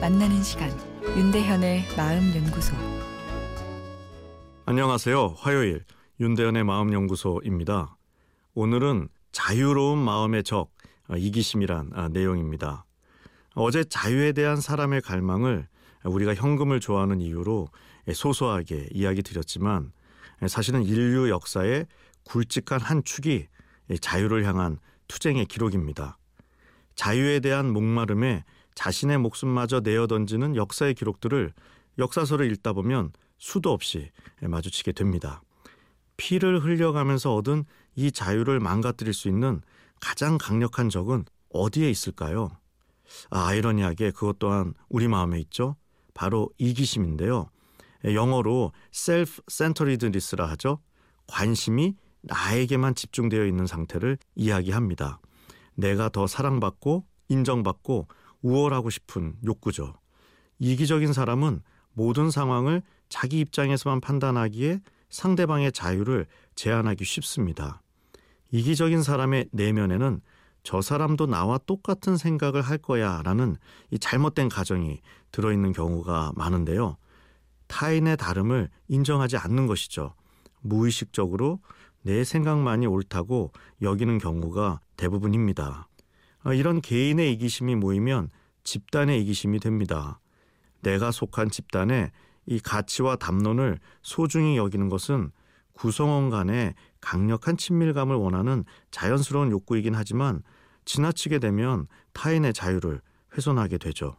만나는 시간 윤대현의 마음 연구소 안녕하세요. 화요일 윤대현의 마음 연구소입니다. 오늘은 자유로운 마음의 적 아, 이기심이란 아, 내용입니다. 어제 자유에 대한 사람의 갈망을 우리가 현금을 좋아하는 이유로 소소하게 이야기 드렸지만 사실은 인류 역사의 굵직한 한 축이 자유를 향한 투쟁의 기록입니다. 자유에 대한 목마름에 자신의 목숨마저 내어 던지는 역사의 기록들을 역사서를 읽다 보면 수도 없이 마주치게 됩니다. 피를 흘려가면서 얻은 이 자유를 망가뜨릴 수 있는 가장 강력한 적은 어디에 있을까요? 아, 아이러니하게 그것 또한 우리 마음에 있죠. 바로 이기심인데요. 영어로 self-centeredness라 하죠. 관심이 나에게만 집중되어 있는 상태를 이야기합니다. 내가 더 사랑받고 인정받고 우월하고 싶은 욕구죠. 이기적인 사람은 모든 상황을 자기 입장에서만 판단하기에 상대방의 자유를 제한하기 쉽습니다. 이기적인 사람의 내면에는 저 사람도 나와 똑같은 생각을 할 거야 라는 이 잘못된 가정이 들어있는 경우가 많은데요. 타인의 다름을 인정하지 않는 것이죠. 무의식적으로 내 생각만이 옳다고 여기는 경우가 대부분입니다. 아, 이런 개인의 이기심이 모이면 집단의 이기심이 됩니다. 내가 속한 집단의 이 가치와 담론을 소중히 여기는 것은 구성원 간의 강력한 친밀감을 원하는 자연스러운 욕구이긴 하지만 지나치게 되면 타인의 자유를 훼손하게 되죠.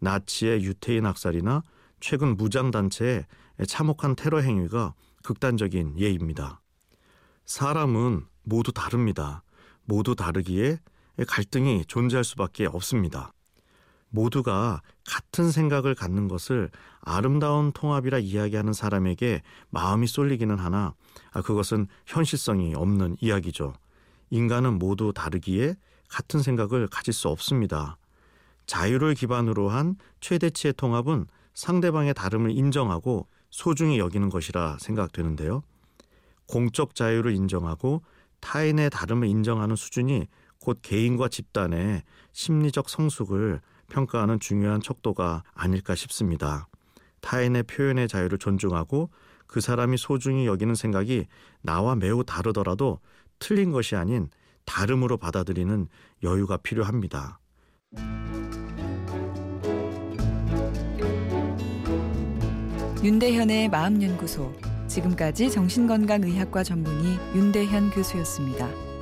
나치의 유태인 학살이나 최근 무장단체의 참혹한 테러 행위가 극단적인 예입니다. 사람은 모두 다릅니다. 모두 다르기에 갈등이 존재할 수밖에 없습니다. 모두가 같은 생각을 갖는 것을 아름다운 통합이라 이야기하는 사람에게 마음이 쏠리기는 하나 아, 그것은 현실성이 없는 이야기죠. 인간은 모두 다르기에 같은 생각을 가질 수 없습니다. 자유를 기반으로 한 최대치의 통합은 상대방의 다름을 인정하고 소중히 여기는 것이라 생각되는데요. 공적 자유를 인정하고 타인의 다름을 인정하는 수준이 곧 개인과 집단의 심리적 성숙을 평가하는 중요한 척도가 아닐까 싶습니다. 타인의 표현의 자유를 존중하고 그 사람이 소중히 여기는 생각이 나와 매우 다르더라도 틀린 것이 아닌 다름으로 받아들이는 여유가 필요합니다. 윤대현의 마음연구소 지금까지 정신건강의학과 전문의 윤대현 교수였습니다.